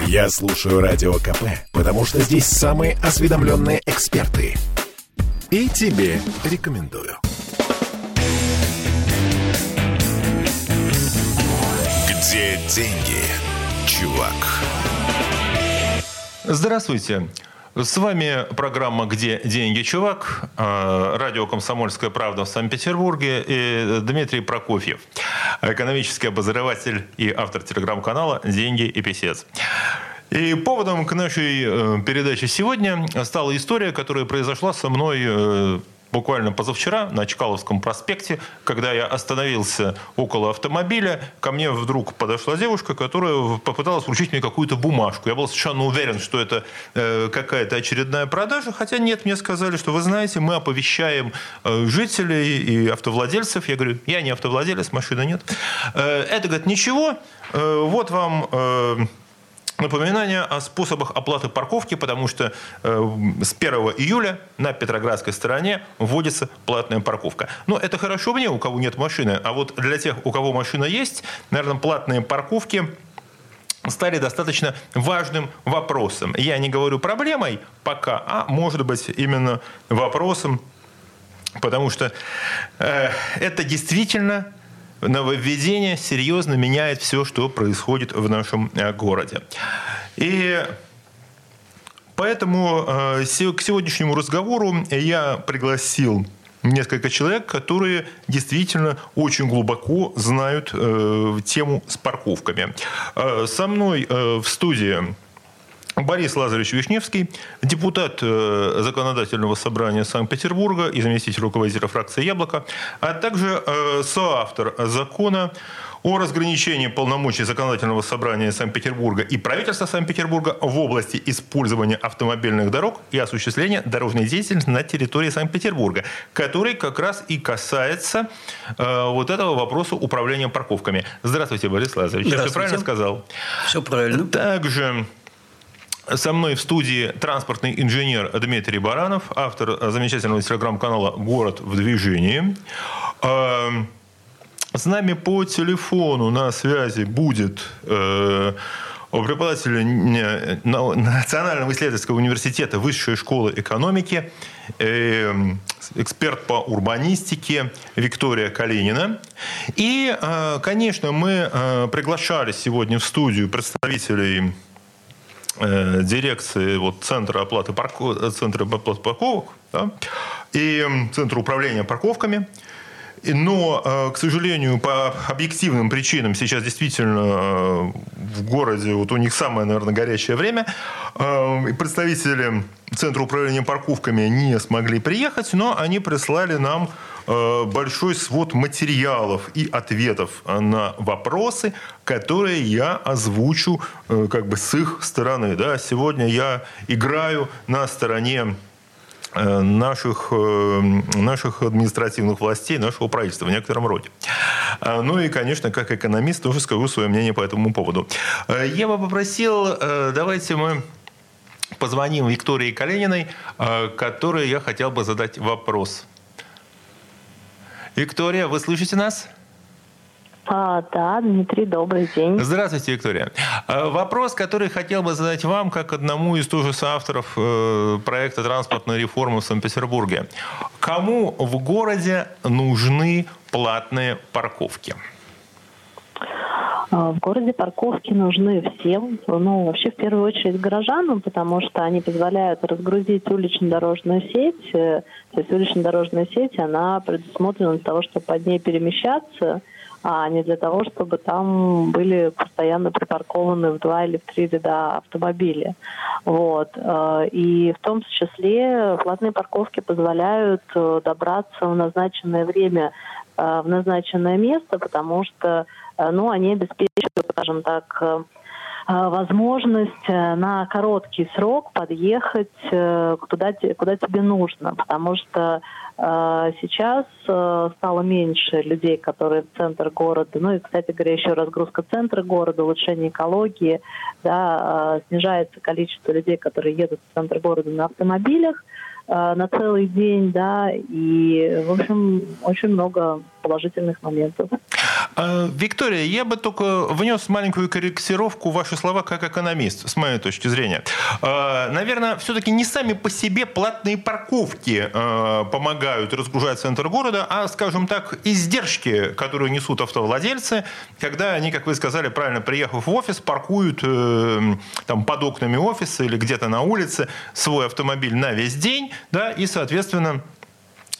Я слушаю Радио КП, потому что здесь самые осведомленные эксперты. И тебе рекомендую. Где деньги, чувак? Здравствуйте. С вами программа «Где деньги, чувак?» э, Радио «Комсомольская правда» в Санкт-Петербурге и Дмитрий Прокофьев, экономический обозреватель и автор телеграм-канала «Деньги и писец». И поводом к нашей э, передаче сегодня стала история, которая произошла со мной э, буквально позавчера на Чкаловском проспекте, когда я остановился около автомобиля, ко мне вдруг подошла девушка, которая попыталась вручить мне какую-то бумажку. Я был совершенно уверен, что это э, какая-то очередная продажа, хотя нет, мне сказали, что вы знаете, мы оповещаем э, жителей и автовладельцев. Я говорю, я не автовладелец, машины нет. Э, это, говорит, ничего, э, вот вам... Э, Напоминание о способах оплаты парковки, потому что э, с 1 июля на Петроградской стороне вводится платная парковка. Но это хорошо мне, у кого нет машины. А вот для тех, у кого машина есть, наверное, платные парковки стали достаточно важным вопросом. Я не говорю проблемой пока, а может быть именно вопросом, потому что э, это действительно нововведение серьезно меняет все, что происходит в нашем э, городе. И поэтому э, к сегодняшнему разговору я пригласил несколько человек, которые действительно очень глубоко знают э, тему с парковками. Со мной в студии Борис Лазаревич Вишневский, депутат э, Законодательного собрания Санкт-Петербурга и заместитель руководителя фракции «Яблоко», а также э, соавтор закона о разграничении полномочий Законодательного собрания Санкт-Петербурга и правительства Санкт-Петербурга в области использования автомобильных дорог и осуществления дорожной деятельности на территории Санкт-Петербурга, который как раз и касается э, вот этого вопроса управления парковками. Здравствуйте, Борис Лазаревич. Я все правильно сказал? Все правильно. Также со мной в студии транспортный инженер Дмитрий Баранов, автор замечательного телеграм-канала «Город в движении». Эм, с нами по телефону на связи будет э, преподаватель Национального исследовательского университета Высшей школы экономики, эм, эксперт по урбанистике Виктория Калинина. И, э, конечно, мы э, приглашали сегодня в студию представителей э, дирекции вот, Центра оплаты парков, Центра оплаты парковок да, и Центра управления парковками. Но, э, к сожалению, по объективным причинам сейчас действительно э, в городе вот у них самое, наверное, горячее время. Э, представители Центра управления парковками не смогли приехать, но они прислали нам большой свод материалов и ответов на вопросы, которые я озвучу как бы с их стороны. Да, сегодня я играю на стороне Э, наших, э, наших административных властей, нашего правительства в некотором роде. Ну и, конечно, как экономист тоже скажу свое мнение по этому поводу. Э, я бы попросил, давайте мы позвоним Виктории Калининой, которой я хотел бы задать вопрос. Виктория, вы слышите нас? А, да, Дмитрий, добрый день. Здравствуйте, Виктория. А, вопрос, который хотел бы задать вам, как одному из тоже соавторов э, проекта транспортной реформы в Санкт-Петербурге. Кому в городе нужны платные парковки? А, в городе парковки нужны всем, ну, вообще в первую очередь горожанам, потому что они позволяют разгрузить улично-дорожную сеть. Э, то есть улично-дорожная сеть, она предусмотрена для того, чтобы под ней перемещаться – а не для того, чтобы там были постоянно припаркованы в два или в три ряда автомобили. Вот. Э, и в том числе платные парковки позволяют э, добраться в назначенное время в назначенное место, потому что ну, они обеспечивают, скажем так, возможность на короткий срок подъехать куда, куда тебе нужно, потому что сейчас э, стало меньше людей, которые в центр города. Ну и, кстати говоря, еще разгрузка центра города, улучшение экологии, да, снижается количество людей, которые едут в центр города на автомобилях на целый день, да, и, в общем, очень много положительных моментов. А, Виктория, я бы только внес маленькую корректировку в ваши слова как экономист, с моей точки зрения. А, наверное, все-таки не сами по себе платные парковки а, помогают разгружать центр города, а, скажем так, издержки, которые несут автовладельцы, когда они, как вы сказали, правильно приехав в офис, паркуют э, там под окнами офиса или где-то на улице свой автомобиль на весь день, да, и, соответственно,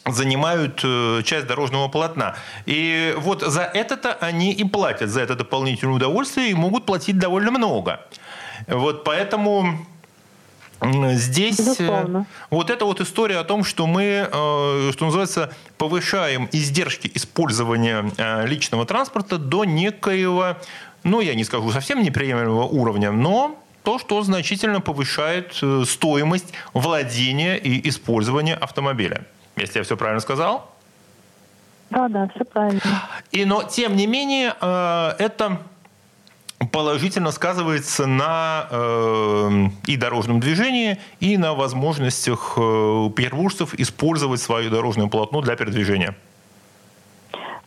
занимают э, часть дорожного полотна. И вот за это-то они и платят, за это дополнительное удовольствие, и могут платить довольно много. Вот поэтому Здесь э, Безусловно. вот эта вот история о том, что мы, э, что называется, повышаем издержки использования личного транспорта до некоего, ну, я не скажу совсем неприемлемого уровня, но то, что значительно повышает стоимость владения и использования автомобиля если я все правильно сказал. Да, да, все правильно. И, но, тем не менее, э, это положительно сказывается на э, и дорожном движении, и на возможностях э, петербуржцев использовать свое дорожное полотно для передвижения.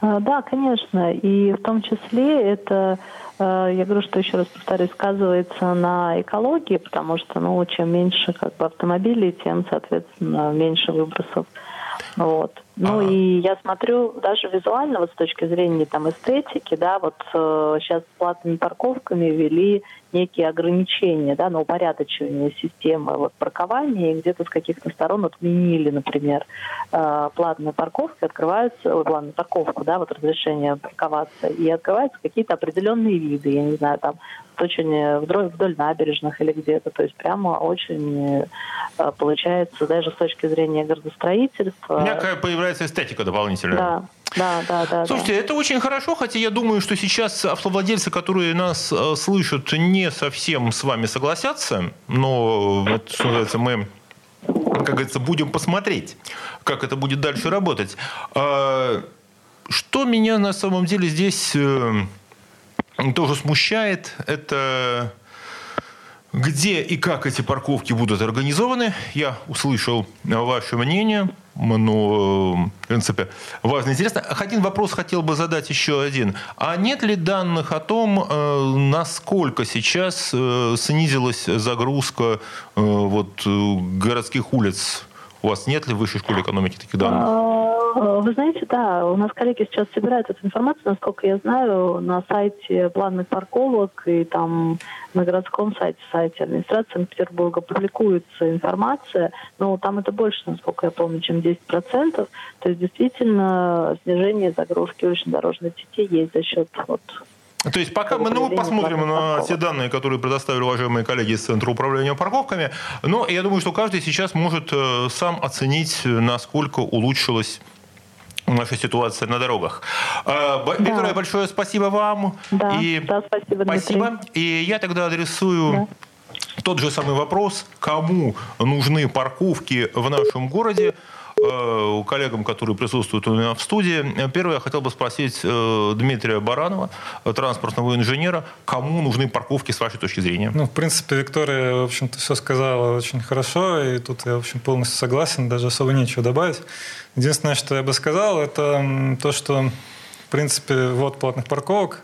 Э, да, конечно. И в том числе это, э, я говорю, что еще раз повторюсь, сказывается на экологии, потому что ну, чем меньше как бы, автомобилей, тем, соответственно, меньше выбросов вот. Ну ага. и я смотрю даже визуально, вот с точки зрения там эстетики, да, вот э, сейчас с платными парковками ввели некие ограничения, да, на упорядочивание системы вот, паркования, и где-то с каких-то сторон отменили, например, э, платные парковки, открываются, ой, платную парковку, да, вот разрешение парковаться, и открываются какие-то определенные виды, я не знаю, там очень вдоль, вдоль набережных или где-то, то есть прямо очень э, получается даже с точки зрения градостроительства. Некая появляется эстетика дополнительная. Да, да, да, да. Слушайте, да. это очень хорошо, хотя я думаю, что сейчас автовладельцы, которые нас э, слышат, не совсем с вами согласятся, но это, что называется, мы как говорится, будем посмотреть, как это будет дальше работать. А, что меня на самом деле здесь э, тоже смущает, это где и как эти парковки будут организованы. Я услышал ваше мнение но, в принципе, важно. Интересно. Один вопрос хотел бы задать еще один. А нет ли данных о том, э, насколько сейчас э, снизилась загрузка э, вот, городских улиц? У вас нет ли в высшей школе экономики таких данных? А, вы знаете, да, у нас коллеги сейчас собирают эту информацию, насколько я знаю, на сайте планных парковок и там на городском сайте, сайте администрации Санкт-Петербурга публикуется информация, но там это больше, насколько я помню, чем 10%. То есть действительно снижение загрузки улично-дорожной сети есть за счет вот, то есть пока мы ну, посмотрим на те данные, которые предоставили уважаемые коллеги из Центра управления парковками, но я думаю, что каждый сейчас может э, сам оценить, насколько улучшилась наша ситуация на дорогах. А, да. Виктория, большое спасибо вам. Да, и да спасибо, спасибо. И я тогда адресую да. тот же самый вопрос, кому нужны парковки в нашем городе э, коллегам, которые присутствуют у меня в студии. Первое, я хотел бы спросить э, Дмитрия Баранова, транспортного инженера, кому нужны парковки с вашей точки зрения? Ну, в принципе, Виктория, в общем-то, все сказала очень хорошо, и тут я, в общем, полностью согласен, даже особо нечего добавить. Единственное, что я бы сказал, это то, что, в принципе, вот платных парковок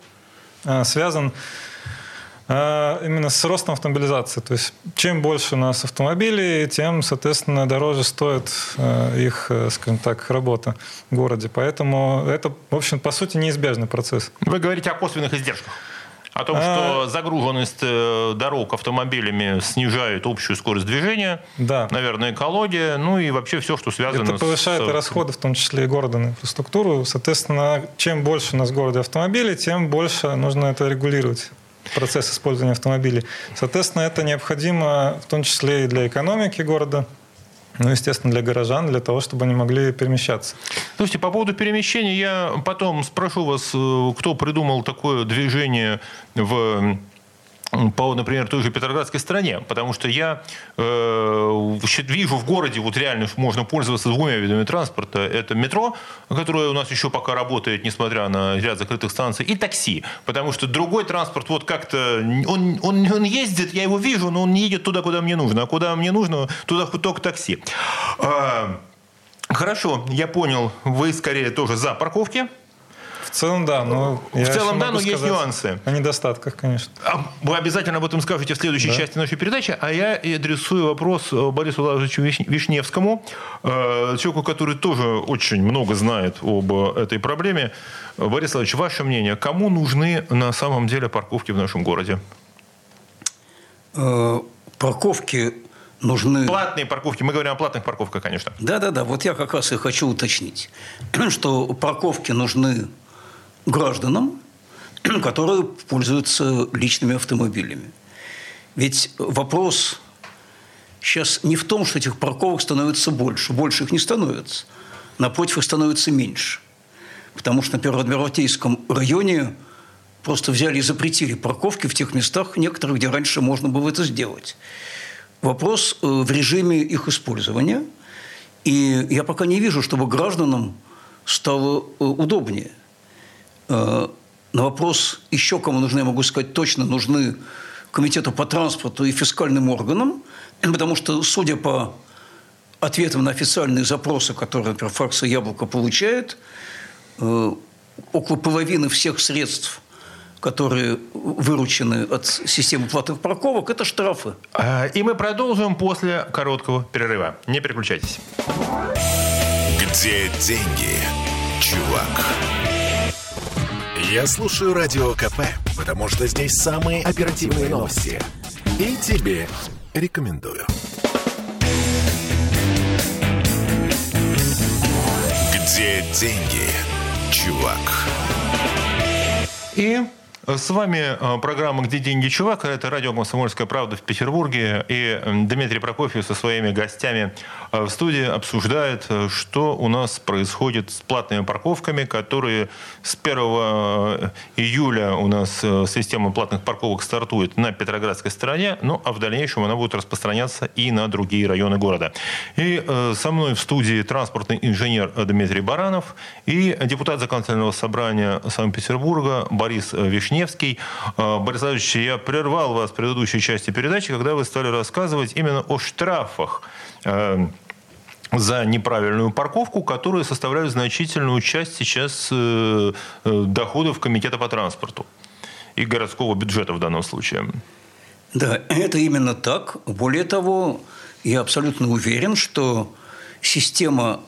э, связан э, именно с ростом автомобилизации. То есть чем больше у нас автомобилей, тем, соответственно, дороже стоит э, их, скажем так, работа в городе. Поэтому это, в общем, по сути, неизбежный процесс. Вы говорите о косвенных издержках. О том, что а... загруженность э, дорог автомобилями снижает общую скорость движения, да. наверное, экология, ну и вообще все, что связано Это повышает с... расходы, в том числе и города на инфраструктуру. Соответственно, чем больше у нас в городе автомобилей, тем больше нужно это регулировать процесс использования автомобилей. Соответственно, это необходимо в том числе и для экономики города, ну, естественно, для горожан, для того, чтобы они могли перемещаться. Слушайте, по поводу перемещения, я потом спрошу вас, э, кто придумал такое движение в по, например, той же Петроградской стране, потому что я э, вижу в городе вот реально можно пользоваться двумя видами транспорта. Это метро, которое у нас еще пока работает, несмотря на ряд закрытых станций, и такси, потому что другой транспорт вот как-то он, он, он ездит, я его вижу, но он не едет туда, куда мне нужно, а куда мне нужно, туда только такси. Э, хорошо, я понял, вы скорее тоже за парковки. Целом, да. Но в целом, да, но есть нюансы. О недостатках, конечно. А вы обязательно об этом скажете в следующей да. части нашей передачи. А я адресую вопрос э, Борису Владимировичу Вишневскому, э, человеку, который тоже очень много знает об этой проблеме. Борис Владимирович, ваше мнение, кому нужны на самом деле парковки в нашем городе? Э, парковки нужны... Платные парковки. Мы говорим о платных парковках, конечно. Да-да-да. Вот я как раз и хочу уточнить, что парковки нужны гражданам, которые пользуются личными автомобилями. Ведь вопрос сейчас не в том, что этих парковок становится больше. Больше их не становится. Напротив, их становится меньше. Потому что, например, в Адмиралтейском районе просто взяли и запретили парковки в тех местах, некоторых, где раньше можно было это сделать. Вопрос э, в режиме их использования. И я пока не вижу, чтобы гражданам стало э, удобнее. Э, на вопрос еще кому нужны, я могу сказать точно, нужны Комитету по транспорту и фискальным органам, потому что, судя по ответам на официальные запросы, которые, например, фракция «Яблоко» получает, около половины всех средств которые выручены от системы платных парковок, это штрафы. А, и мы продолжим после короткого перерыва. Не переключайтесь. Где деньги, чувак? Я слушаю Радио КП, потому что здесь самые оперативные новости. И тебе рекомендую. Где деньги, чувак? И с вами э, программа «Где деньги, чувак?» Это радио «Комсомольская правда» в Петербурге. И Дмитрий Прокофьев со своими гостями э, в студии обсуждает, э, что у нас происходит с платными парковками, которые с 1 июля у нас система платных парковок стартует на Петроградской стороне, ну а в дальнейшем она будет распространяться и на другие районы города. И со мной в студии транспортный инженер Дмитрий Баранов и депутат Законодательного собрания Санкт-Петербурга Борис Вишнев Невский. А, Борис Владимирович, я прервал вас в предыдущей части передачи, когда вы стали рассказывать именно о штрафах э, за неправильную парковку, которые составляют значительную часть сейчас э, э, доходов Комитета по транспорту и городского бюджета в данном случае. Да, это именно так. Более того, я абсолютно уверен, что система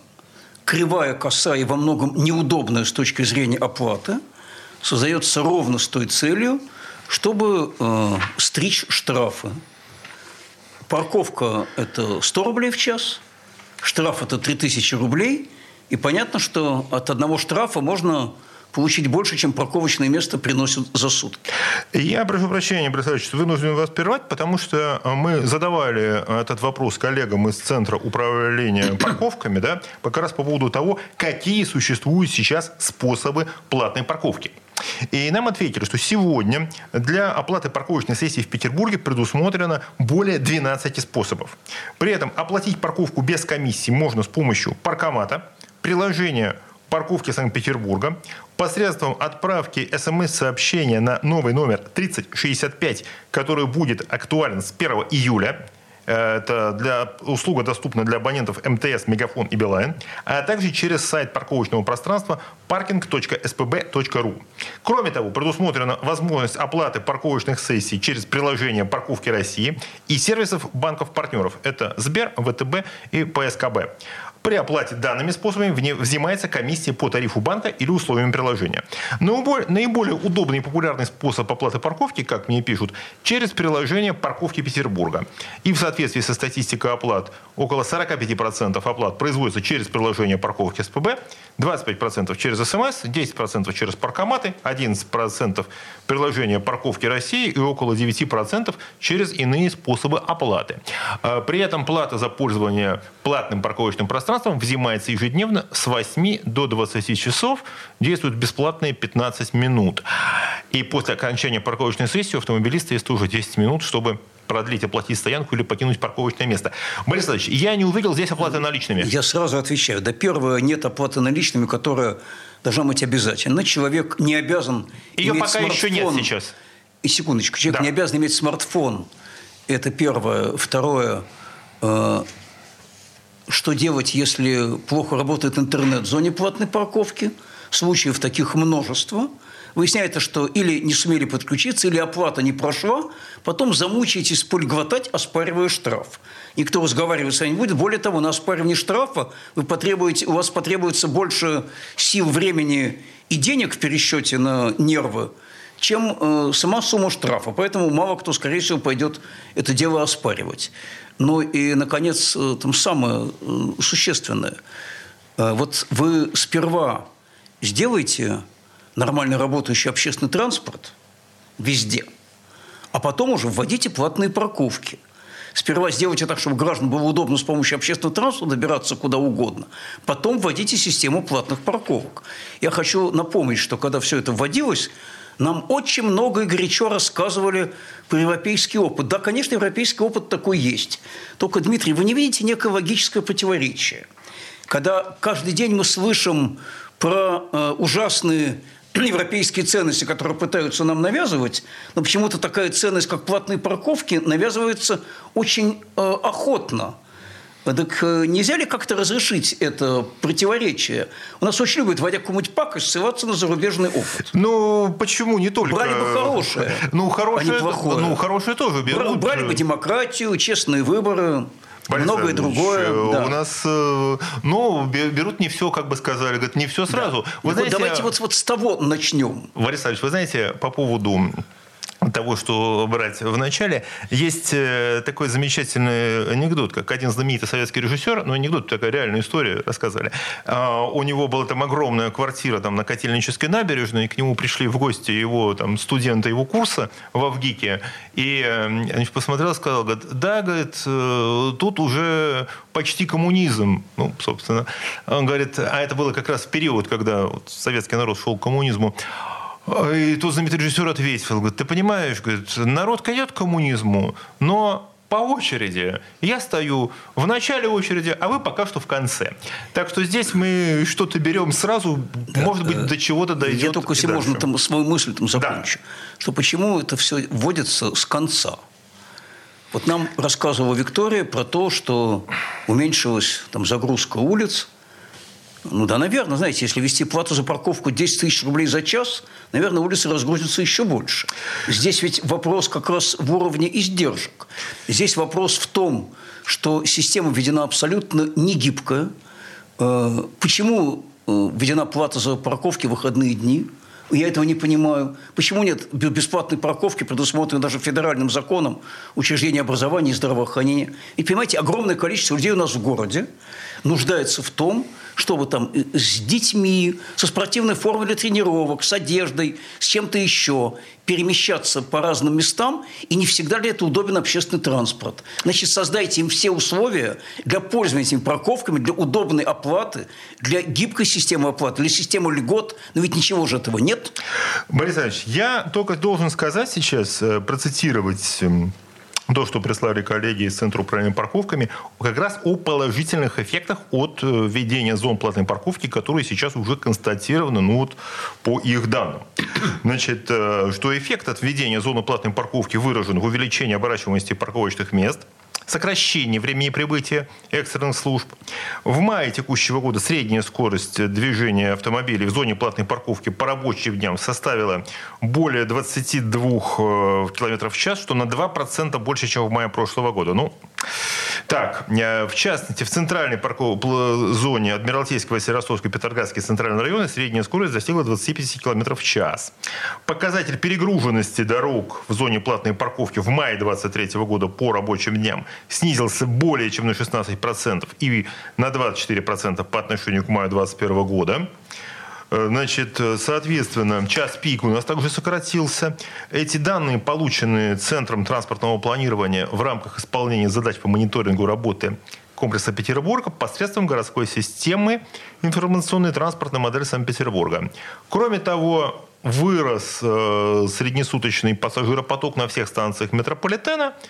кривая, косая и во многом неудобная с точки зрения оплаты – создается ровно с той целью, чтобы э, стричь штрафы. Парковка – это 100 рублей в час, штраф – это 3000 рублей, и понятно, что от одного штрафа можно получить больше, чем парковочное место приносит за сутки. Я прошу прощения, Борис что вынужден вас прервать, потому что мы задавали этот вопрос коллегам из Центра управления парковками, да, как раз по поводу того, какие существуют сейчас способы платной парковки. И нам ответили, что сегодня для оплаты парковочной сессии в Петербурге предусмотрено более 12 способов. При этом оплатить парковку без комиссии можно с помощью паркомата, приложения парковки Санкт-Петербурга посредством отправки смс-сообщения на новый номер 3065, который будет актуален с 1 июля. Это для, услуга доступна для абонентов МТС, Мегафон и Билайн, а также через сайт парковочного пространства parking.spb.ru. Кроме того, предусмотрена возможность оплаты парковочных сессий через приложение «Парковки России» и сервисов банков-партнеров. Это Сбер, ВТБ и ПСКБ. При оплате данными способами взимается комиссия по тарифу банка или условиям приложения. Наиболее удобный и популярный способ оплаты парковки, как мне пишут, через приложение «Парковки Петербурга». И в соответствии со статистикой оплат, около 45% оплат производится через приложение «Парковки СПБ», 25% через СМС, 10% через паркоматы, 11% приложение «Парковки России» и около 9% через иные способы оплаты. А, при этом плата за пользование платным парковочным пространством пространством взимается ежедневно с 8 до 20 часов, действует бесплатные 15 минут. И после окончания парковочной сессии у автомобилиста есть уже 10 минут, чтобы продлить, оплатить стоянку или покинуть парковочное место. Борис Ильич, я не увидел здесь оплаты наличными. Я сразу отвечаю. До первого нет оплаты наличными, которая должна быть обязательна. Человек не обязан Ее иметь пока смартфон. еще нет сейчас. И секундочку. Человек да. не обязан иметь смартфон. Это первое. Второе. Э, что делать, если плохо работает интернет в зоне платной парковки? случаев таких множество. Выясняется, что или не сумели подключиться, или оплата не прошла, потом замучаетесь пульгватать, оспаривая штраф. Никто разговаривать с вами не будет. Более того, на оспаривание штрафа вы потребуете, у вас потребуется больше сил, времени и денег в пересчете на нервы, чем э, сама сумма штрафа. Поэтому мало кто, скорее всего, пойдет это дело оспаривать. Ну и, наконец, э, там самое э, существенное. Э, вот вы сперва сделайте нормально работающий общественный транспорт везде, а потом уже вводите платные парковки. Сперва сделайте так, чтобы гражданам было удобно с помощью общественного транспорта добираться куда угодно. Потом вводите систему платных парковок. Я хочу напомнить, что когда все это вводилось, нам очень много и горячо рассказывали про европейский опыт. Да, конечно, европейский опыт такой есть. Только, Дмитрий, вы не видите некое логическое противоречие. Когда каждый день мы слышим про э, ужасные европейские ценности, которые пытаются нам навязывать, но почему-то такая ценность, как платные парковки, навязывается очень э, охотно. Так э, нельзя ли как-то разрешить это противоречие? У нас очень любят, вводя какую-нибудь пакость, ссылаться на зарубежный опыт. Ну, почему не только? Брали бы хорошее, ну, хорошее, а не плохое. Ну, хорошее тоже берут. Брали бы демократию, честные выборы. Борис многое другое. У да. нас, э, ну, берут не все, как бы сказали, говорят, не все сразу. Да. Вы знаете, вот давайте вот, вот с того начнем. Борис Александрович, вы знаете, по поводу того, что брать в начале, есть э, такой замечательный анекдот, как один знаменитый советский режиссер, ну, анекдот, такая реальная история, рассказали. А, у него была там огромная квартира там, на Котельнической набережной, и к нему пришли в гости его там, студенты его курса в Авгике, и он э, посмотрел сказал, говорит, да, говорит, э, тут уже почти коммунизм. Ну, собственно, он говорит, а это было как раз в период, когда вот, советский народ шел к коммунизму. И тут знаменитый режиссер ответил, говорит, ты понимаешь, говорит, народ кидет к коммунизму, но по очереди. Я стою в начале очереди, а вы пока что в конце. Так что здесь мы что-то берем сразу, да, может быть, э, до чего-то дойдет. Я только, если можно, там, свою мысль там закончу. Да. Что почему это все вводится с конца? Вот нам рассказывала Виктория про то, что уменьшилась там, загрузка улиц, ну да, наверное, знаете, если вести плату за парковку 10 тысяч рублей за час, наверное, улицы разгрузятся еще больше. Здесь ведь вопрос как раз в уровне издержек. Здесь вопрос в том, что система введена абсолютно не гибкая. Э, почему э, введена плата за парковки в выходные дни? Я этого не понимаю. Почему нет бесплатной парковки, предусмотренной даже федеральным законом учреждения образования и здравоохранения? И понимаете, огромное количество людей у нас в городе нуждается в том, чтобы там э, с детьми, со спортивной формой для тренировок, с одеждой, с чем-то еще перемещаться по разным местам, и не всегда ли это удобен общественный транспорт. Значит, создайте им все условия для пользования этими парковками, для удобной оплаты, для гибкой системы оплаты, для системы льгот, но ведь ничего же этого нет. Борис Ильич, я только должен сказать сейчас, э, процитировать эм, то, что прислали коллеги из Центра управления парковками, как раз о положительных эффектах от э, введения зон платной парковки, которые сейчас уже констатированы ну, вот, по их данным. Значит, э, что эффект от введения зоны платной парковки выражен в увеличении оборачиваемости парковочных мест – сокращение времени прибытия экстренных служб. В мае текущего года средняя скорость движения автомобилей в зоне платной парковки по рабочим дням составила более 22 э, км в час, что на 2% больше, чем в мае прошлого года. Ну, так, э, в частности, в центральной парковой зоне Адмиралтейского, Сиростовского, Петроградского центрального района средняя скорость достигла 25 км в час. Показатель перегруженности дорог в зоне платной парковки в мае 2023 года по рабочим дням снизился более чем на 16% и на 24% по отношению к маю 2021 года. Э, значит, соответственно, час пик у нас также сократился. Эти данные, полученные Центром транспортного планирования в рамках исполнения задач по мониторингу работы комплекса Петербурга посредством городской системы информационной транспортной модели Санкт-Петербурга. Кроме того, вырос э, среднесуточный пассажиропоток на всех станциях метрополитена –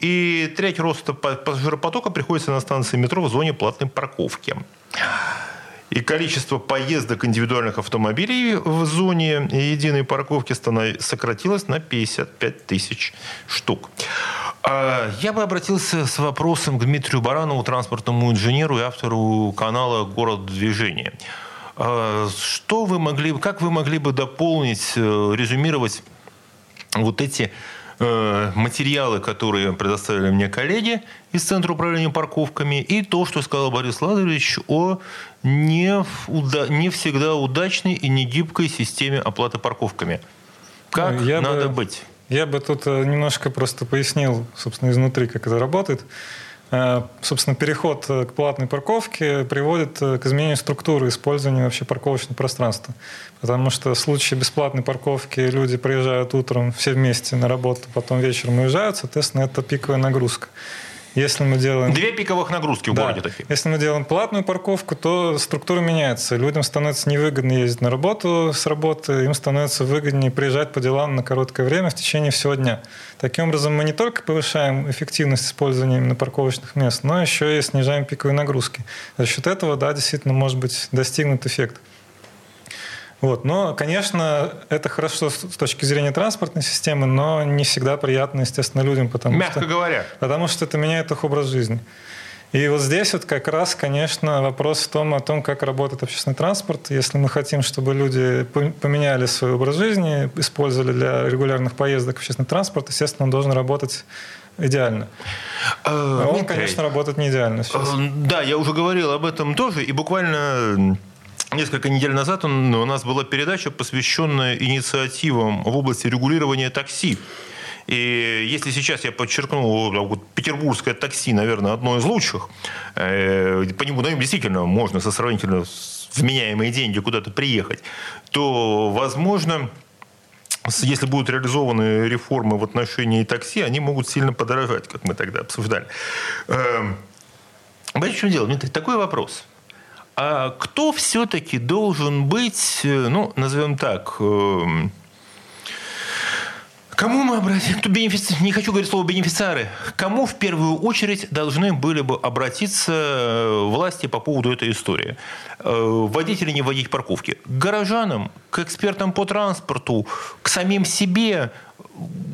и треть роста пассажиропотока приходится на станции метро в зоне платной парковки. И количество поездок индивидуальных автомобилей в зоне единой парковки сократилось на 55 тысяч штук. А, я бы обратился с вопросом к Дмитрию Баранову, транспортному инженеру и автору канала «Город движения». А, что вы могли, как вы могли бы дополнить, э, резюмировать вот эти материалы, которые предоставили мне коллеги из Центра управления парковками, и то, что сказал Борис Ладович о не, не всегда удачной и не гибкой системе оплаты парковками. Как Я надо бы... быть? Я бы тут э, немножко просто пояснил, собственно, изнутри, как это работает. Э, собственно, переход э, к платной парковке приводит к изменению структуры использования вообще парковочного пространства. Потому что в случае бесплатной парковки люди приезжают утром все вместе на работу, потом вечером уезжают, соответственно, это пиковая нагрузка. Если мы делаем... Две пиковых нагрузки в да. городе такие. Если мы делаем платную парковку, то структура меняется. Людям становится невыгодно ездить на работу с работы, им становится выгоднее приезжать по делам на короткое время в течение всего дня. Таким образом, мы не только повышаем эффективность использования именно парковочных мест, но еще и снижаем пиковые нагрузки. За счет этого, да, действительно может быть достигнут эффект. Вот. Но, конечно, это хорошо с точки зрения транспортной системы, но не всегда приятно, естественно, людям. Потому Мягко что, говоря. Потому что это меняет их образ жизни. И вот здесь вот как раз, конечно, вопрос в том, о том, как работает общественный транспорт. Если мы хотим, чтобы люди поменяли свой образ жизни, использовали для регулярных поездок общественный транспорт, естественно, он должен работать идеально. А он, конечно, работает не идеально сейчас. Э, да, я уже говорил об этом тоже, и буквально Несколько недель назад у нас была передача, посвященная инициативам в области регулирования такси. И если сейчас я подчеркну, вот петербургское такси, наверное, одно из лучших, э, по нему, ну, действительно можно со сравнительно вменяемые деньги куда-то приехать, то, возможно, если будут реализованы реформы в отношении такси, они могут сильно подорожать, как мы тогда обсуждали. Эм, понимаете, в чем дело? Такой вопрос – а кто все-таки должен быть, э, ну, назовем так, эм, Кому мы обратимся? Бенефици... Не хочу говорить слово бенефициары. Кому в первую очередь должны были бы обратиться э, власти по поводу этой истории? Э, водители не водить парковки. К горожанам, к экспертам по транспорту, к самим себе.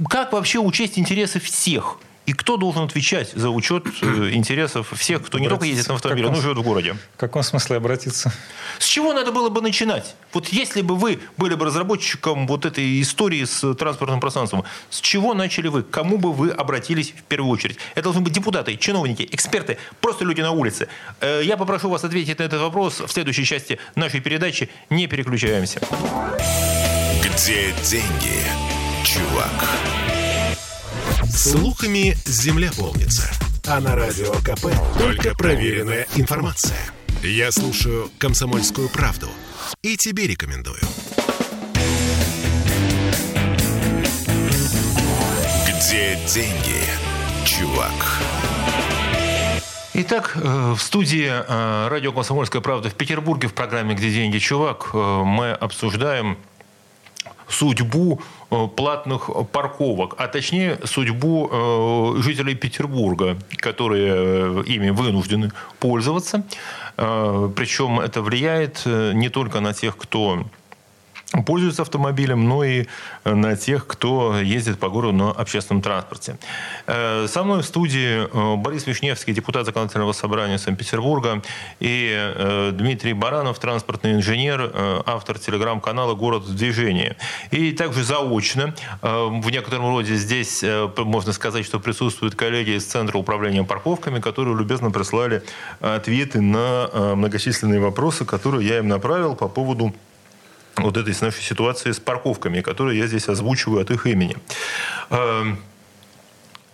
Как вообще учесть интересы всех? И кто должен отвечать за учет э, интересов всех, кто не только ездит на автомобиле, но и живет в городе? В каком смысле обратиться? С чего надо было бы начинать? Вот если бы вы были бы разработчиком вот этой истории с транспортным пространством, с чего начали вы? К кому бы вы обратились в первую очередь? Это должны быть депутаты, чиновники, эксперты, просто люди на улице. Э, я попрошу вас ответить на этот вопрос в следующей части нашей передачи. Не переключаемся. Где деньги, чувак? Слухами земля полнится. А на радио КП только проверенная информация. Я слушаю «Комсомольскую правду» и тебе рекомендую. Где деньги, чувак? Итак, э, в студии э, радио «Комсомольская правда» в Петербурге в программе «Где деньги, чувак» э, мы обсуждаем судьбу платных парковок, а точнее судьбу э, жителей Петербурга, которые э, ими вынуждены пользоваться. Причем это влияет не только на тех, кто пользуются автомобилем, но и на тех, кто ездит по городу на общественном транспорте. Э, со мной в студии э, Борис Вишневский, депутат Законодательного собрания Санкт-Петербурга, и э, Дмитрий Баранов, транспортный инженер, автор телеграм-канала «Город в движении». И также заочно, в некотором роде здесь можно сказать, что присутствуют коллеги из Центра управления парковками, которые любезно прислали ответы на многочисленные вопросы, которые я им направил по поводу вот этой нашей ситуации с парковками, которые я здесь озвучиваю от их имени. Эм,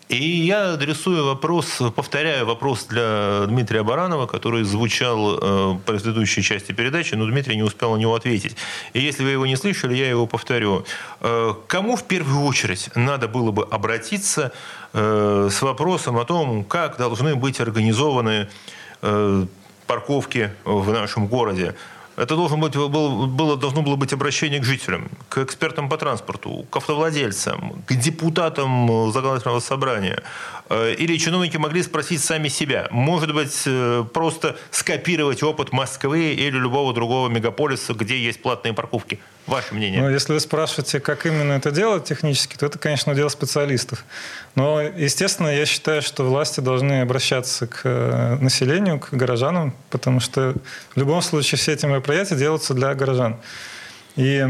и я адресую вопрос, повторяю вопрос для Дмитрия Баранова, который звучал э, в предыдущей части передачи, но Дмитрий не успел на него ответить. И если вы его не слышали, я его повторю. Э, кому в первую очередь надо было бы обратиться э, с вопросом о том, как должны быть организованы парковки в нашем городе? Это должен быть, было, было, должно было быть обращение к жителям, к экспертам по транспорту, к автовладельцам, к депутатам законодательного собрания. Э, или чиновники могли спросить сами себя. Может быть, э, просто скопировать опыт Москвы или любого другого мегаполиса, где есть платные парковки. Ваше мнение? Ну, если вы спрашиваете, как именно это делать технически, то это, конечно, дело специалистов. Но, естественно, я считаю, что власти должны обращаться к э, населению, к горожанам, потому что в любом случае все эти мероприятия делаются для горожан. И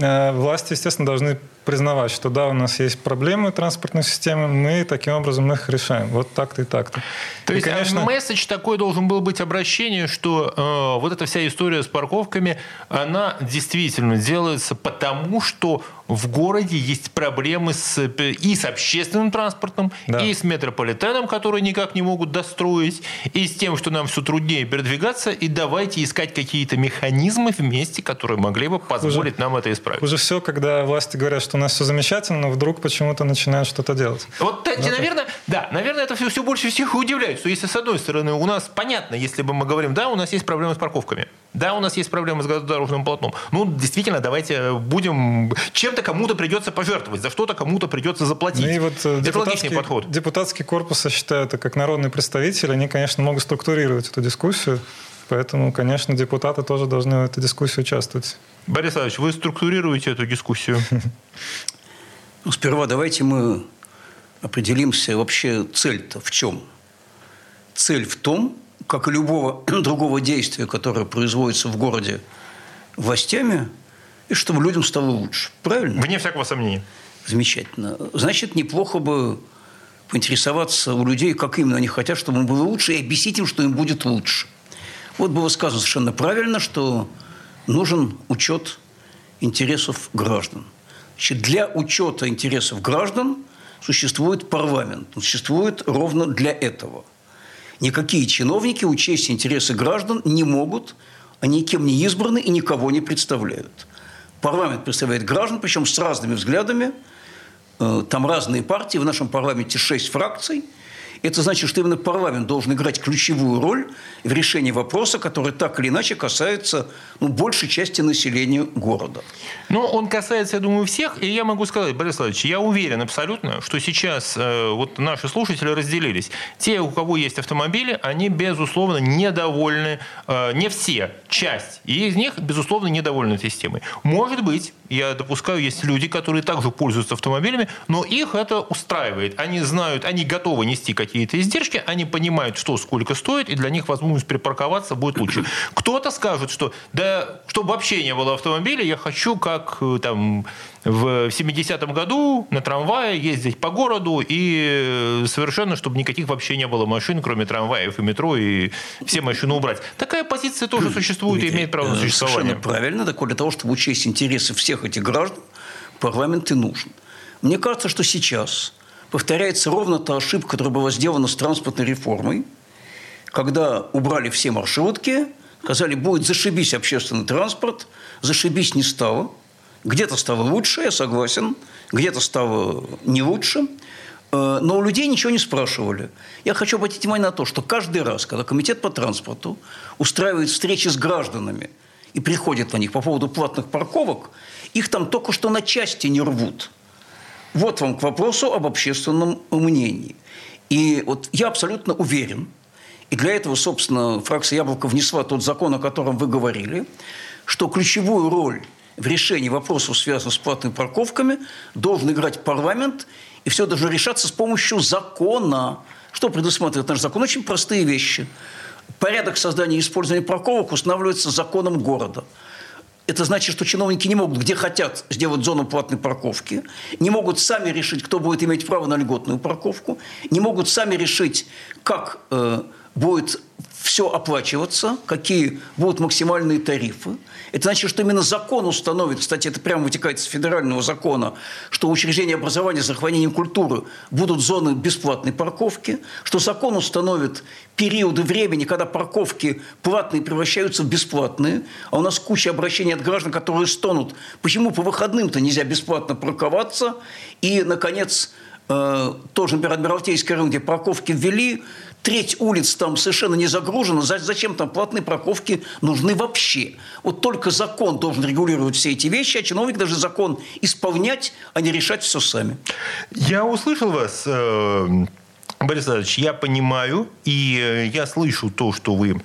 э, власти, естественно, должны признавать, что да, у нас есть проблемы транспортной системы, мы таким образом их решаем. Вот так-то и так-то. То и, есть а конечно... месседж такой должен был быть обращение, что э, вот эта вся история с парковками, она действительно делается потому, что в городе есть проблемы с, и с общественным транспортом, да. и с метрополитеном, который никак не могут достроить, и с тем, что нам все труднее передвигаться, и давайте искать какие-то механизмы вместе, которые могли бы позволить хуже, нам это исправить. Уже все, когда власти говорят, что у нас все замечательно, но вдруг почему-то начинают что-то делать. Вот, вот наверное, да, наверное, это все, все больше всех удивляет, что если с одной стороны у нас понятно, если бы мы говорим, да, у нас есть проблемы с парковками, да, у нас есть проблемы с дорожным полотном. Ну, действительно, давайте будем... Чем-то кому-то придется пожертвовать, за что-то кому-то придется заплатить. Ну и вот э, это логичный подход. Депутатский корпус, я считаю, это как народный представитель, они, конечно, могут структурировать эту дискуссию. Поэтому, конечно, депутаты тоже должны в этой дискуссии участвовать. Борис Ильич, вы структурируете эту дискуссию? Ну, сперва давайте мы определимся вообще цель-то в чем. Цель в том, как и любого другого действия, которое производится в городе властями, и чтобы людям стало лучше. Правильно? Вне всякого сомнения. Замечательно. Значит, неплохо бы поинтересоваться у людей, как именно они хотят, чтобы им было лучше, и объяснить им, что им будет лучше. Вот было сказано совершенно правильно, что нужен учет интересов граждан. Значит, для учета интересов граждан существует парламент. Он существует ровно для этого – Никакие чиновники учесть интересы граждан не могут, они никем не избраны и никого не представляют. Парламент представляет граждан, причем с разными взглядами. Э, там разные партии, в нашем парламенте шесть фракций – это значит, что именно парламент должен играть ключевую роль в решении вопроса, который так или иначе касается ну, большей части населения города. Ну, он касается, я думаю, всех. И я могу сказать, Борис Владимирович, я уверен абсолютно, что сейчас э, вот наши слушатели разделились. Те, у кого есть автомобили, они, безусловно, недовольны. Э, не все, часть. И из них, безусловно, недовольны системой. Может быть, я допускаю, есть люди, которые также пользуются автомобилями, но их это устраивает. Они знают, они готовы нести какие какие-то издержки, они понимают, что сколько стоит, и для них возможность припарковаться будет лучше. Кто-то скажет, что да, чтобы вообще не было автомобиля, я хочу, как э, там в 70-м году на трамвае ездить по городу и э, совершенно, чтобы никаких вообще не было машин, кроме трамваев и метро, и все машины убрать. Такая позиция тоже существует и имеет право на существование. Совершенно правильно. Так для того, чтобы учесть интересы всех этих граждан, парламент и нужен. Мне кажется, что сейчас повторяется ровно та ошибка, которая была сделана с транспортной реформой, когда убрали все маршрутки, сказали, будет зашибись общественный транспорт, зашибись не стало. Где-то стало лучше, я согласен, где-то стало не лучше. Э, но у людей ничего не спрашивали. Я хочу обратить внимание на то, что каждый раз, когда комитет по транспорту устраивает встречи с гражданами и приходит на них по поводу платных парковок, их там только что на части не рвут – вот вам к вопросу об общественном мнении. И вот я абсолютно уверен, и для этого, собственно, фракция «Яблоко» внесла тот закон, о котором вы говорили, что ключевую роль в решении вопросов, связанных с платными парковками, должен играть парламент, и все должно решаться с помощью закона. Что предусматривает наш закон? Очень простые вещи. Порядок создания и использования парковок устанавливается законом города – это значит, что чиновники не могут, где хотят, сделать зону платной парковки, не могут сами решить, кто будет иметь право на льготную парковку, не могут сами решить, как э, будет все оплачиваться, какие будут максимальные тарифы. Это значит, что именно закон установит, кстати, это прямо вытекает из федерального закона, что учреждения образования, захоронения культуры будут зоны бесплатной парковки, что закон установит периоды времени, когда парковки платные превращаются в бесплатные, а у нас куча обращений от граждан, которые стонут, почему по выходным-то нельзя бесплатно парковаться, и, наконец, тоже, например, Адмиралтейский район, где парковки ввели, треть улиц там совершенно не загружена, зачем там платные парковки нужны вообще? Вот только закон должен регулировать все эти вещи, а чиновник должен закон исполнять, а не решать все сами. Я услышал вас, э, Борис Ильич, я понимаю, и э, я слышу то, что вы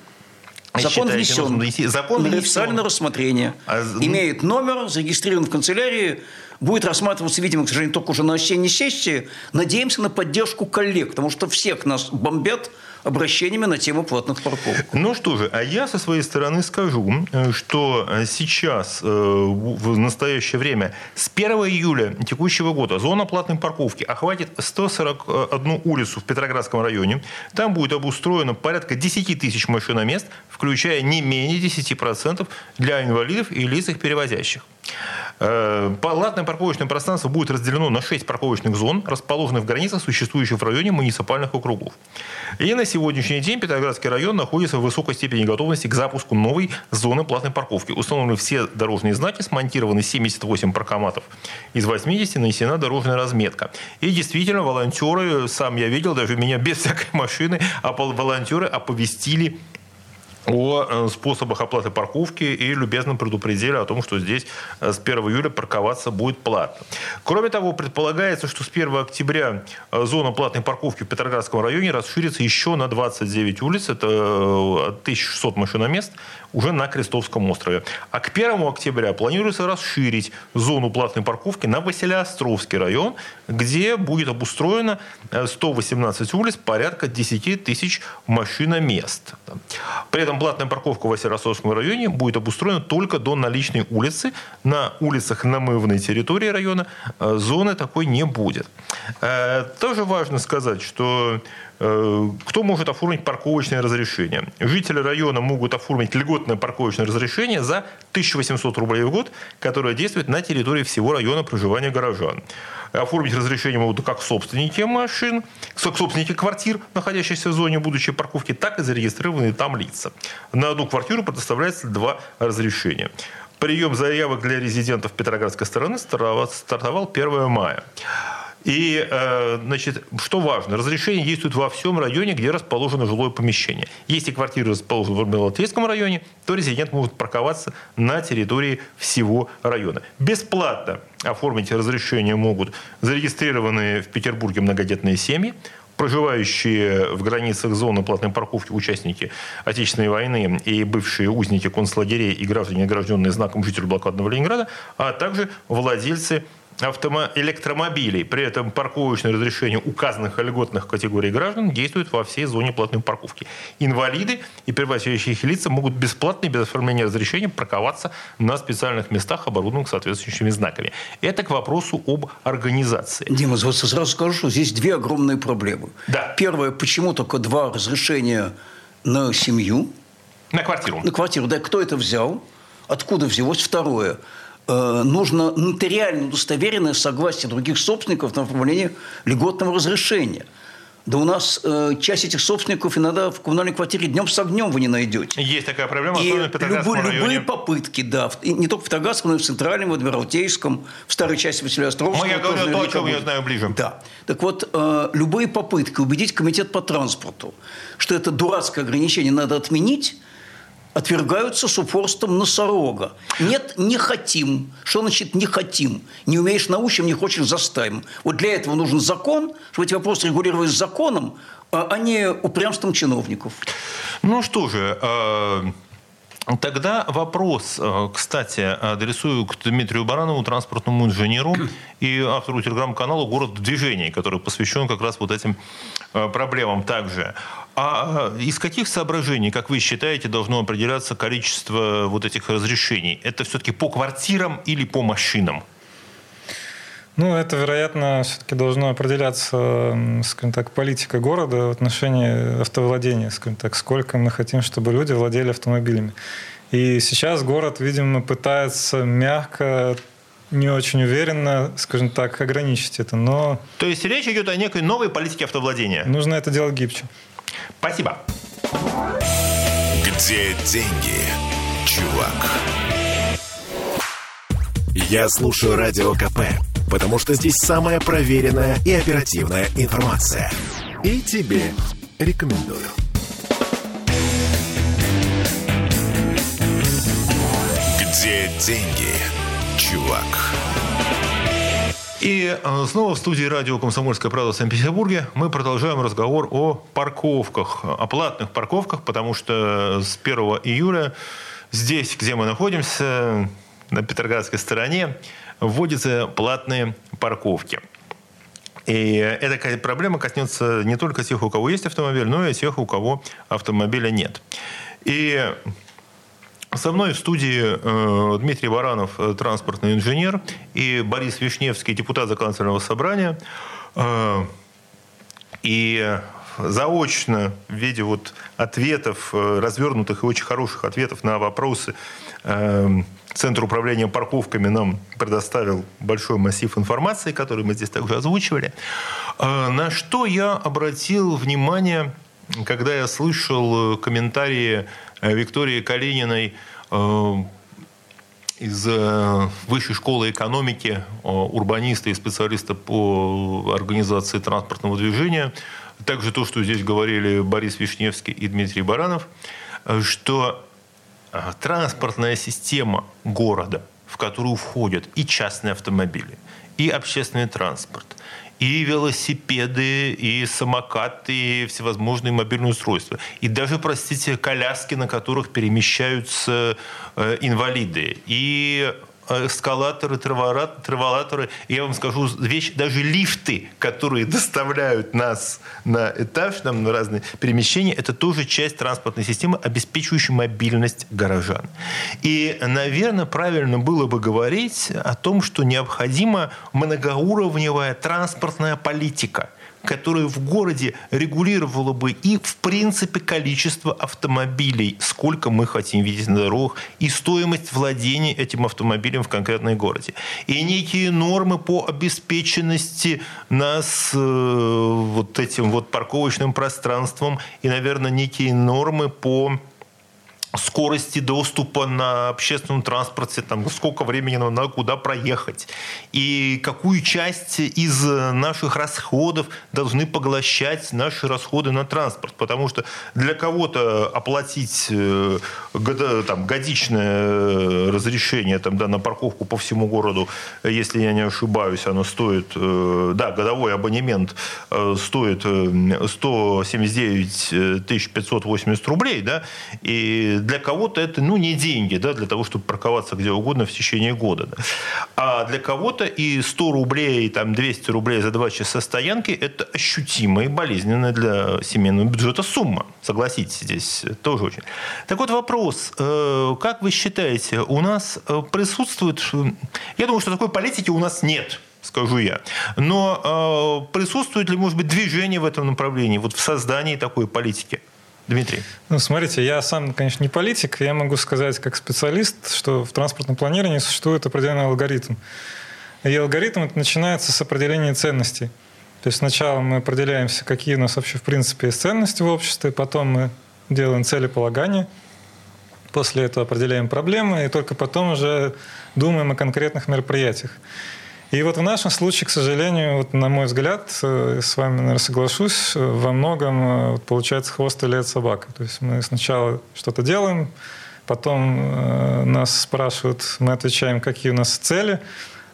Закон внесен. Закон на официальное рассмотрение. А... Имеет номер, зарегистрирован в канцелярии будет рассматриваться, видимо, к сожалению, только уже на осенней сессии. Надеемся на поддержку коллег, потому что всех нас бомбят обращениями на тему платных парковок. Ну что же, а я со своей стороны скажу, что сейчас, э, в настоящее время, с 1 июля текущего года зона платной парковки охватит 141 улицу в Петроградском районе. Там будет обустроено порядка 10 тысяч машиномест, включая не менее 10% для инвалидов и лиц их перевозящих. Э, платное парковочное пространство будет разделено на 6 парковочных зон, расположенных в границах, существующих в районе муниципальных округов. И на сегодняшний день Петроградский район находится в высокой степени готовности к запуску новой зоны платной парковки. Установлены все дорожные знаки, смонтированы 78 паркоматов. Из 80 нанесена дорожная разметка. И действительно, волонтеры, сам я видел, даже меня без всякой машины, а волонтеры оповестили о э, способах оплаты парковки и любезно предупредили о том, что здесь э, с 1 июля парковаться будет платно. Кроме того, предполагается, что с 1 октября э, зона платной парковки в Петроградском районе расширится еще на 29 улиц. Это 1600 машиномест уже на Крестовском острове. А к 1 октября планируется расширить зону платной парковки на Василиостровский район, где будет обустроено 118 улиц, порядка 10 тысяч машиномест. При этом платная парковка в Василиостровском районе будет обустроена только до наличной улицы. На улицах намывной территории района э, зоны такой не будет. Э, тоже важно сказать, что кто может оформить парковочное разрешение? Жители района могут оформить льготное парковочное разрешение за 1800 рублей в год, которое действует на территории всего района проживания горожан. Оформить разрешение могут как собственники машин, собственники квартир, находящихся в зоне будущей парковки, так и зарегистрированные там лица. На одну квартиру предоставляется два разрешения. Прием заявок для резидентов Петроградской стороны стартовал 1 мая. И, э, значит, что важно, разрешение действует во всем районе, где расположено жилое помещение. Если квартира расположена в Армелотейском районе, то резидент может парковаться на территории всего района. Бесплатно оформить разрешение могут зарегистрированные в Петербурге многодетные семьи, проживающие в границах зоны платной парковки участники Отечественной войны и бывшие узники концлагерей и граждане, огражденные знаком жителей блокадного Ленинграда, а также владельцы автомо- электромобилей. При этом парковочное разрешение указанных льготных категорий граждан действует во всей зоне платной парковки. Инвалиды и перевозящие их лица могут бесплатно и без оформления разрешения парковаться на специальных местах, оборудованных соответствующими знаками. Это к вопросу об организации. Дима, вот сразу скажу, что здесь две огромные проблемы. Да. Первое, почему только два разрешения на семью? На квартиру. На квартиру, да. Кто это взял? Откуда взялось? Второе. Э, нужно нотариально удостоверенное согласие других собственников на оформление льготного разрешения. Да у нас э, часть этих собственников иногда в коммунальной квартире днем с огнем вы не найдете. Есть такая проблема, и особенно в любые, районе. любые попытки, да, в, не только в Петроградском, но и в Центральном, в Адмиралтейском, в старой части Василиостровского. Ну, я говорю то, о чем я знаю ближе. Да. Так вот, э, любые попытки убедить комитет по транспорту, что это дурацкое ограничение надо отменить, отвергаются с упорством носорога. Нет, не хотим. Что значит не хотим? Не умеешь научим, не хочешь заставим. Вот для этого нужен закон, чтобы эти вопросы регулировались законом, а не упрямством чиновников. Ну что же, э, Тогда вопрос, э, кстати, адресую к Дмитрию Баранову, транспортному инженеру и автору телеграм-канала «Город в движении», который посвящен как раз вот этим э, проблемам также. А из каких соображений, как вы считаете, должно определяться количество вот этих разрешений? Это все-таки по квартирам или по машинам? Ну, это, вероятно, все-таки должно определяться, скажем так, политика города в отношении автовладения, скажем так, сколько мы хотим, чтобы люди владели автомобилями. И сейчас город, видимо, пытается мягко не очень уверенно, скажем так, ограничить это, но... То есть речь идет о некой новой политике автовладения? Нужно это делать гибче. Спасибо. Где деньги, чувак? Я слушаю Радио КП, потому что здесь самая проверенная и оперативная информация. И тебе рекомендую. Где деньги, чувак? И э, снова в студии радио «Комсомольская правда» в Санкт-Петербурге мы продолжаем разговор о парковках, о платных парковках, потому что с 1 июля здесь, где мы находимся, на Петроградской стороне, вводятся платные парковки. И эта проблема коснется не только тех, у кого есть автомобиль, но и тех, у кого автомобиля нет. И со мной в студии э, Дмитрий Баранов, э, транспортный инженер, и Борис Вишневский, депутат законодательного собрания. Э, и заочно в виде вот ответов, развернутых и очень хороших ответов на вопросы Центр управления парковками нам предоставил большой массив информации, который мы здесь также озвучивали. Э, на что я обратил внимание, когда я слышал комментарии Виктории Калининой из Высшей школы экономики, урбаниста и специалиста по организации транспортного движения, также то, что здесь говорили Борис Вишневский и Дмитрий Баранов, что а, транспортная система города, в которую входят и частные автомобили, и общественный транспорт, и велосипеды, и самокаты, и всевозможные мобильные устройства. И даже, простите, коляски, на которых перемещаются э, инвалиды. И эскалаторы, траволаторы. Я вам скажу вещь, даже лифты, которые доставляют нас на этаж, там, на разные перемещения, это тоже часть транспортной системы, обеспечивающей мобильность горожан. И, наверное, правильно было бы говорить о том, что необходима многоуровневая транспортная политика – которое в городе регулировало бы и, в принципе, количество автомобилей, сколько мы хотим видеть на дорогах, и стоимость владения этим автомобилем в конкретной городе. И некие нормы по обеспеченности нас э, вот этим вот парковочным пространством, и, наверное, некие нормы по скорости доступа на общественном транспорте, там, сколько времени надо куда проехать, и какую часть из наших расходов должны поглощать наши расходы на транспорт. Потому что для кого-то оплатить э, там, годичное разрешение там, да, на парковку по всему городу, если я не ошибаюсь, оно стоит, э, да, годовой абонемент э, стоит 179 580 рублей, да, и для кого-то это, ну, не деньги, да, для того, чтобы парковаться где угодно в течение года. Да. А для кого-то и 100 рублей, там, 200 рублей за 2 часа стоянки – это ощутимая и болезненная для семейного бюджета сумма. Согласитесь, здесь тоже очень. Так вот вопрос. Э, как вы считаете, у нас э, присутствует... Я думаю, что такой политики у нас нет скажу я. Но э, присутствует ли, может быть, движение в этом направлении, вот в создании такой политики? Дмитрий. Ну, смотрите, я сам, конечно, не политик. Я могу сказать как специалист, что в транспортном планировании существует определенный алгоритм. И алгоритм это начинается с определения ценностей. То есть сначала мы определяемся, какие у нас вообще в принципе есть ценности в обществе, потом мы делаем целеполагание, после этого определяем проблемы, и только потом уже думаем о конкретных мероприятиях. И вот в нашем случае, к сожалению, вот на мой взгляд, э, с вами, наверное, соглашусь, э, во многом э, вот, получается хвост или собака. То есть мы сначала что-то делаем, потом э, нас спрашивают, мы отвечаем, какие у нас цели,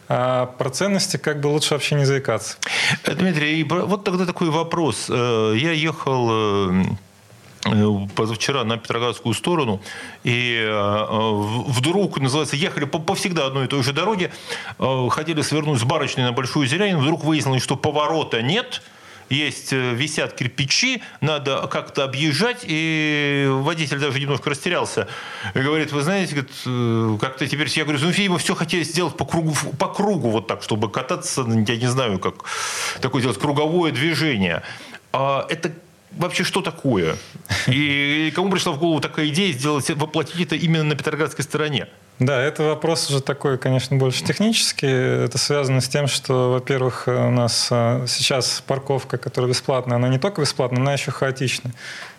а про ценности как бы лучше вообще не заикаться. Дмитрий, вот тогда такой вопрос. Я ехал позавчера на Петроградскую сторону, и э, вдруг, называется, ехали по, по всегда одной и той же дороге, э, хотели свернуть с барочной на Большую Зеленину, вдруг выяснилось, что поворота нет, есть, висят кирпичи, надо как-то объезжать, и водитель даже немножко растерялся. И говорит, вы знаете, как-то теперь, я говорю, ну, видимо, все хотели сделать по кругу, по кругу вот так, чтобы кататься, я не знаю, как такое делать, круговое движение. А это вообще что такое? И кому пришла в голову такая идея сделать, воплотить это именно на Петроградской стороне? Да, это вопрос уже такой, конечно, больше технический. Это связано с тем, что, во-первых, у нас а, сейчас парковка, которая бесплатная, она не только бесплатная, она еще хаотичная.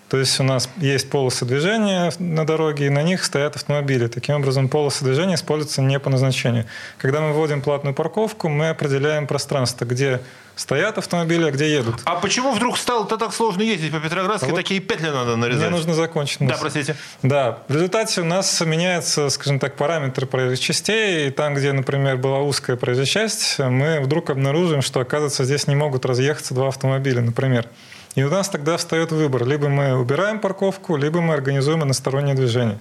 То есть у нас есть полосы движения на дороге, и на них стоят автомобили. Таким образом, полосы движения используются не по назначению. Когда мы вводим платную парковку, мы определяем пространство, где стоят автомобили, а где едут. А почему вдруг стало-то так сложно ездить по Петроградской? А вот Такие петли надо нарезать. Мне нужно закончить. Да, простите. Да. В результате у нас меняются, скажем так, параметры проезжих частей. И там, где, например, была узкая проезжая часть, мы вдруг обнаружим, что, оказывается, здесь не могут разъехаться два автомобиля, например. И у нас тогда встает выбор. Либо мы убираем парковку, либо мы организуем иностороннее движение.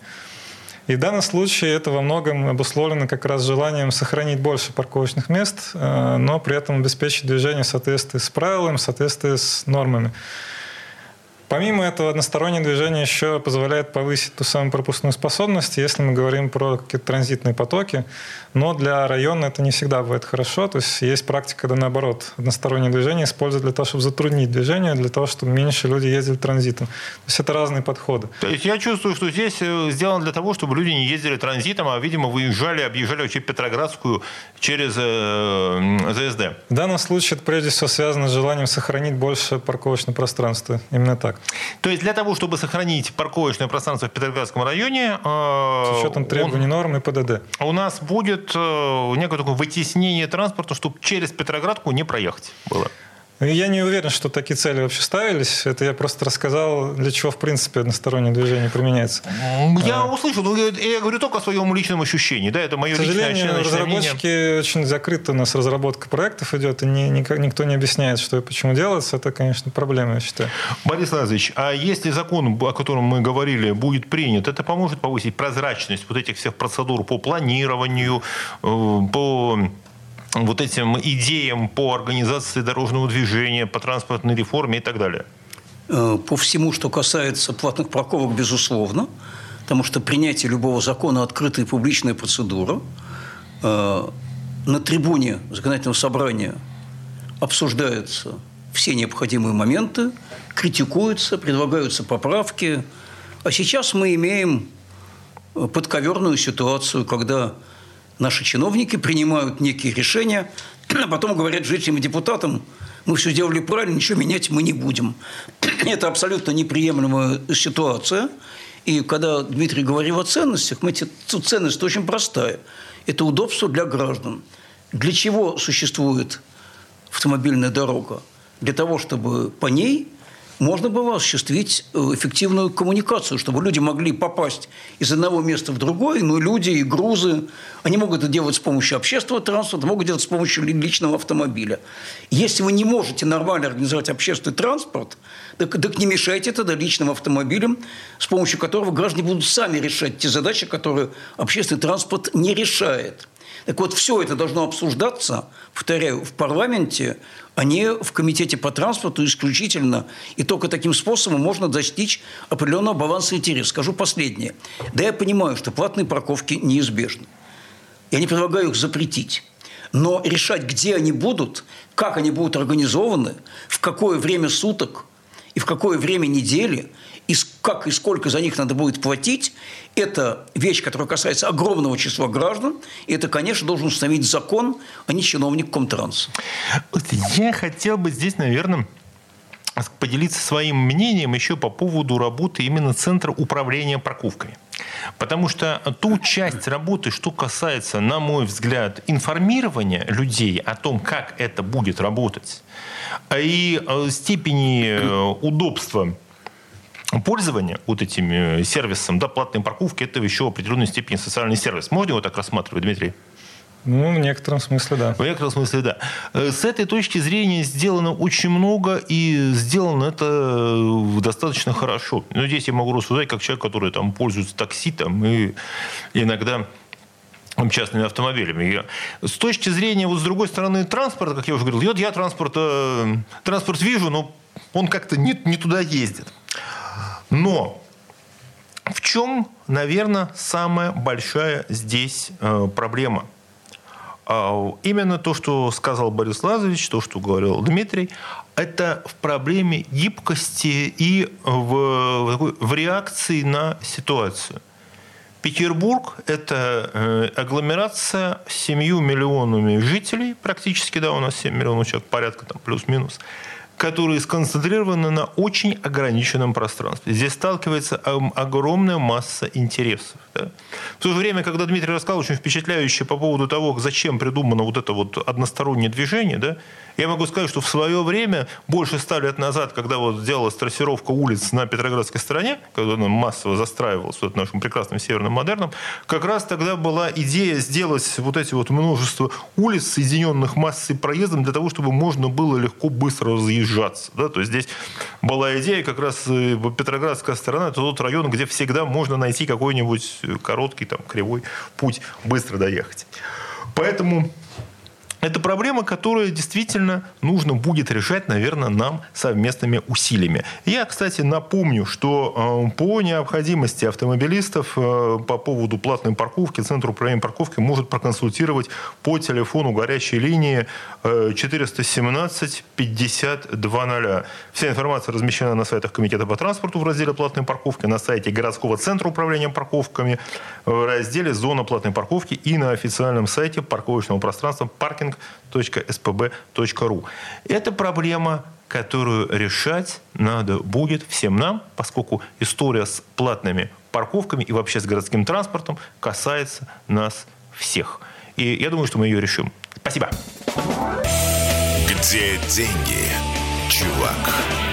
И в данном случае это во многом обусловлено как раз желанием сохранить больше парковочных мест, э, но при этом обеспечить движение в соответствии с правилами, в соответствии с нормами. Помимо этого, одностороннее движение еще позволяет повысить ту самую пропускную способность, если мы говорим про какие-то транзитные потоки. Но для района это не всегда бывает хорошо. То есть есть практика, когда наоборот одностороннее движение используют для того, чтобы затруднить движение, для того, чтобы меньше люди ездили транзитом. То есть это разные подходы. То есть я чувствую, что здесь э, сделано для того, чтобы люди не ездили транзитом, а, видимо, выезжали, объезжали вообще Петроградскую через э, ЗСД. В данном случае это прежде всего связано с желанием сохранить больше парковочного пространства. Именно так. То есть для того, чтобы сохранить парковочное пространство в Петроградском районе... Э, С учетом требований он, норм и ПДД. У нас будет э, некое такое вытеснение транспорта, чтобы через Петроградку не проехать было. Я не уверен, что такие цели вообще ставились. Это я просто рассказал, для чего, в принципе, одностороннее движение применяется. Я а. услышал, но я говорю только о своем личном ощущении. Да, это мое К сожалению, личное разработчики мнение. очень закрыты. У нас разработка проектов идет, и ни, никто не объясняет, что и почему делается. Это, конечно, проблема, я считаю. Борис Лазович, а если закон, о котором мы говорили, будет принят, это поможет повысить прозрачность вот этих всех процедур по планированию, э, по вот этим идеям по организации дорожного движения, по транспортной реформе и так далее? Э, по всему, что касается платных парковок, безусловно, потому что принятие любого закона – открытая публичная процедура. Э, на трибуне законодательного собрания обсуждаются все необходимые моменты, критикуются, предлагаются поправки. А сейчас мы имеем подковерную ситуацию, когда наши чиновники принимают некие решения, а потом говорят жителям и депутатам, мы все сделали правильно, ничего менять мы не будем. Это абсолютно неприемлемая ситуация. И когда Дмитрий говорил о ценностях, мы, тут ценность очень простая. Это удобство для граждан. Для чего существует автомобильная дорога? Для того, чтобы по ней можно было осуществить э, эффективную коммуникацию, чтобы люди могли попасть из одного места в другое, но люди и грузы, они могут это делать с помощью общественного транспорта, могут делать с помощью личного автомобиля. Если вы не можете нормально организовать общественный транспорт, так, так не мешайте тогда личным автомобилем, с помощью которого граждане будут сами решать те задачи, которые общественный транспорт не решает. Так вот, все это должно обсуждаться, повторяю, в парламенте, не в комитете по транспорту исключительно. И только таким способом можно достичь определенного баланса интересов. Скажу последнее. Да, я понимаю, что платные парковки неизбежны. Я не предлагаю их запретить. Но решать, где они будут, как они будут организованы, в какое время суток и в какое время недели – и как и сколько за них надо будет платить, это вещь, которая касается огромного числа граждан. И это, конечно, должен установить закон, а не чиновник Комтранс. Я хотел бы здесь, наверное, поделиться своим мнением еще по поводу работы именно Центра управления парковками. Потому что ту часть работы, что касается, на мой взгляд, информирования людей о том, как это будет работать, и э, степени э, удобства пользование вот этим э, сервисом, да, платной парковки, это еще в определенной степени социальный сервис. Можно его так рассматривать, Дмитрий? Ну, в некотором смысле, да. В некотором смысле, да. Э, с этой точки зрения сделано очень много, и сделано это э, достаточно хорошо. Но здесь я могу рассуждать как человек, который там пользуется такси там, и иногда частными автомобилями. с точки зрения, вот с другой стороны, транспорта, как я уже говорил, вот я транспорт, транспорт вижу, но он как-то не, не туда ездит. Но в чем, наверное, самая большая здесь э, проблема? Э, именно то, что сказал Борис Лазович, то, что говорил Дмитрий, это в проблеме гибкости и в, в, в реакции на ситуацию. Петербург – это э, агломерация с 7 миллионами жителей, практически, да, у нас 7 миллионов человек, порядка там плюс-минус – которые сконцентрированы на очень ограниченном пространстве. Здесь сталкивается огромная масса интересов. Да? В то же время, когда Дмитрий рассказал очень впечатляюще по поводу того, зачем придумано вот это вот одностороннее движение, да, я могу сказать, что в свое время, больше ста лет назад, когда вот сделалась трассировка улиц на Петроградской стороне, когда она массово застраивалась вот нашим прекрасным северным модерном, как раз тогда была идея сделать вот эти вот множество улиц, соединенных массой проездом, для того, чтобы можно было легко, быстро разъезжаться. Да? То есть здесь была идея, как раз э, Петроградская сторона, это тот район, где всегда можно найти какой-нибудь короткий, там, кривой путь, быстро доехать. Поэтому это проблема, которую действительно нужно будет решать, наверное, нам совместными усилиями. Я, кстати, напомню, что э, по необходимости автомобилистов э, по поводу платной парковки Центр управления парковки может проконсультировать по телефону горячей линии 417 5200. Вся информация размещена на сайтах Комитета по транспорту в разделе «Платной парковки», на сайте городского центра управления парковками, в разделе «Зона платной парковки» и на официальном сайте парковочного пространства «Паркинг parking.spb.ru. Это проблема, которую решать надо будет всем нам, поскольку история с платными парковками и вообще с городским транспортом касается нас всех. И я думаю, что мы ее решим. Спасибо. Где деньги, чувак?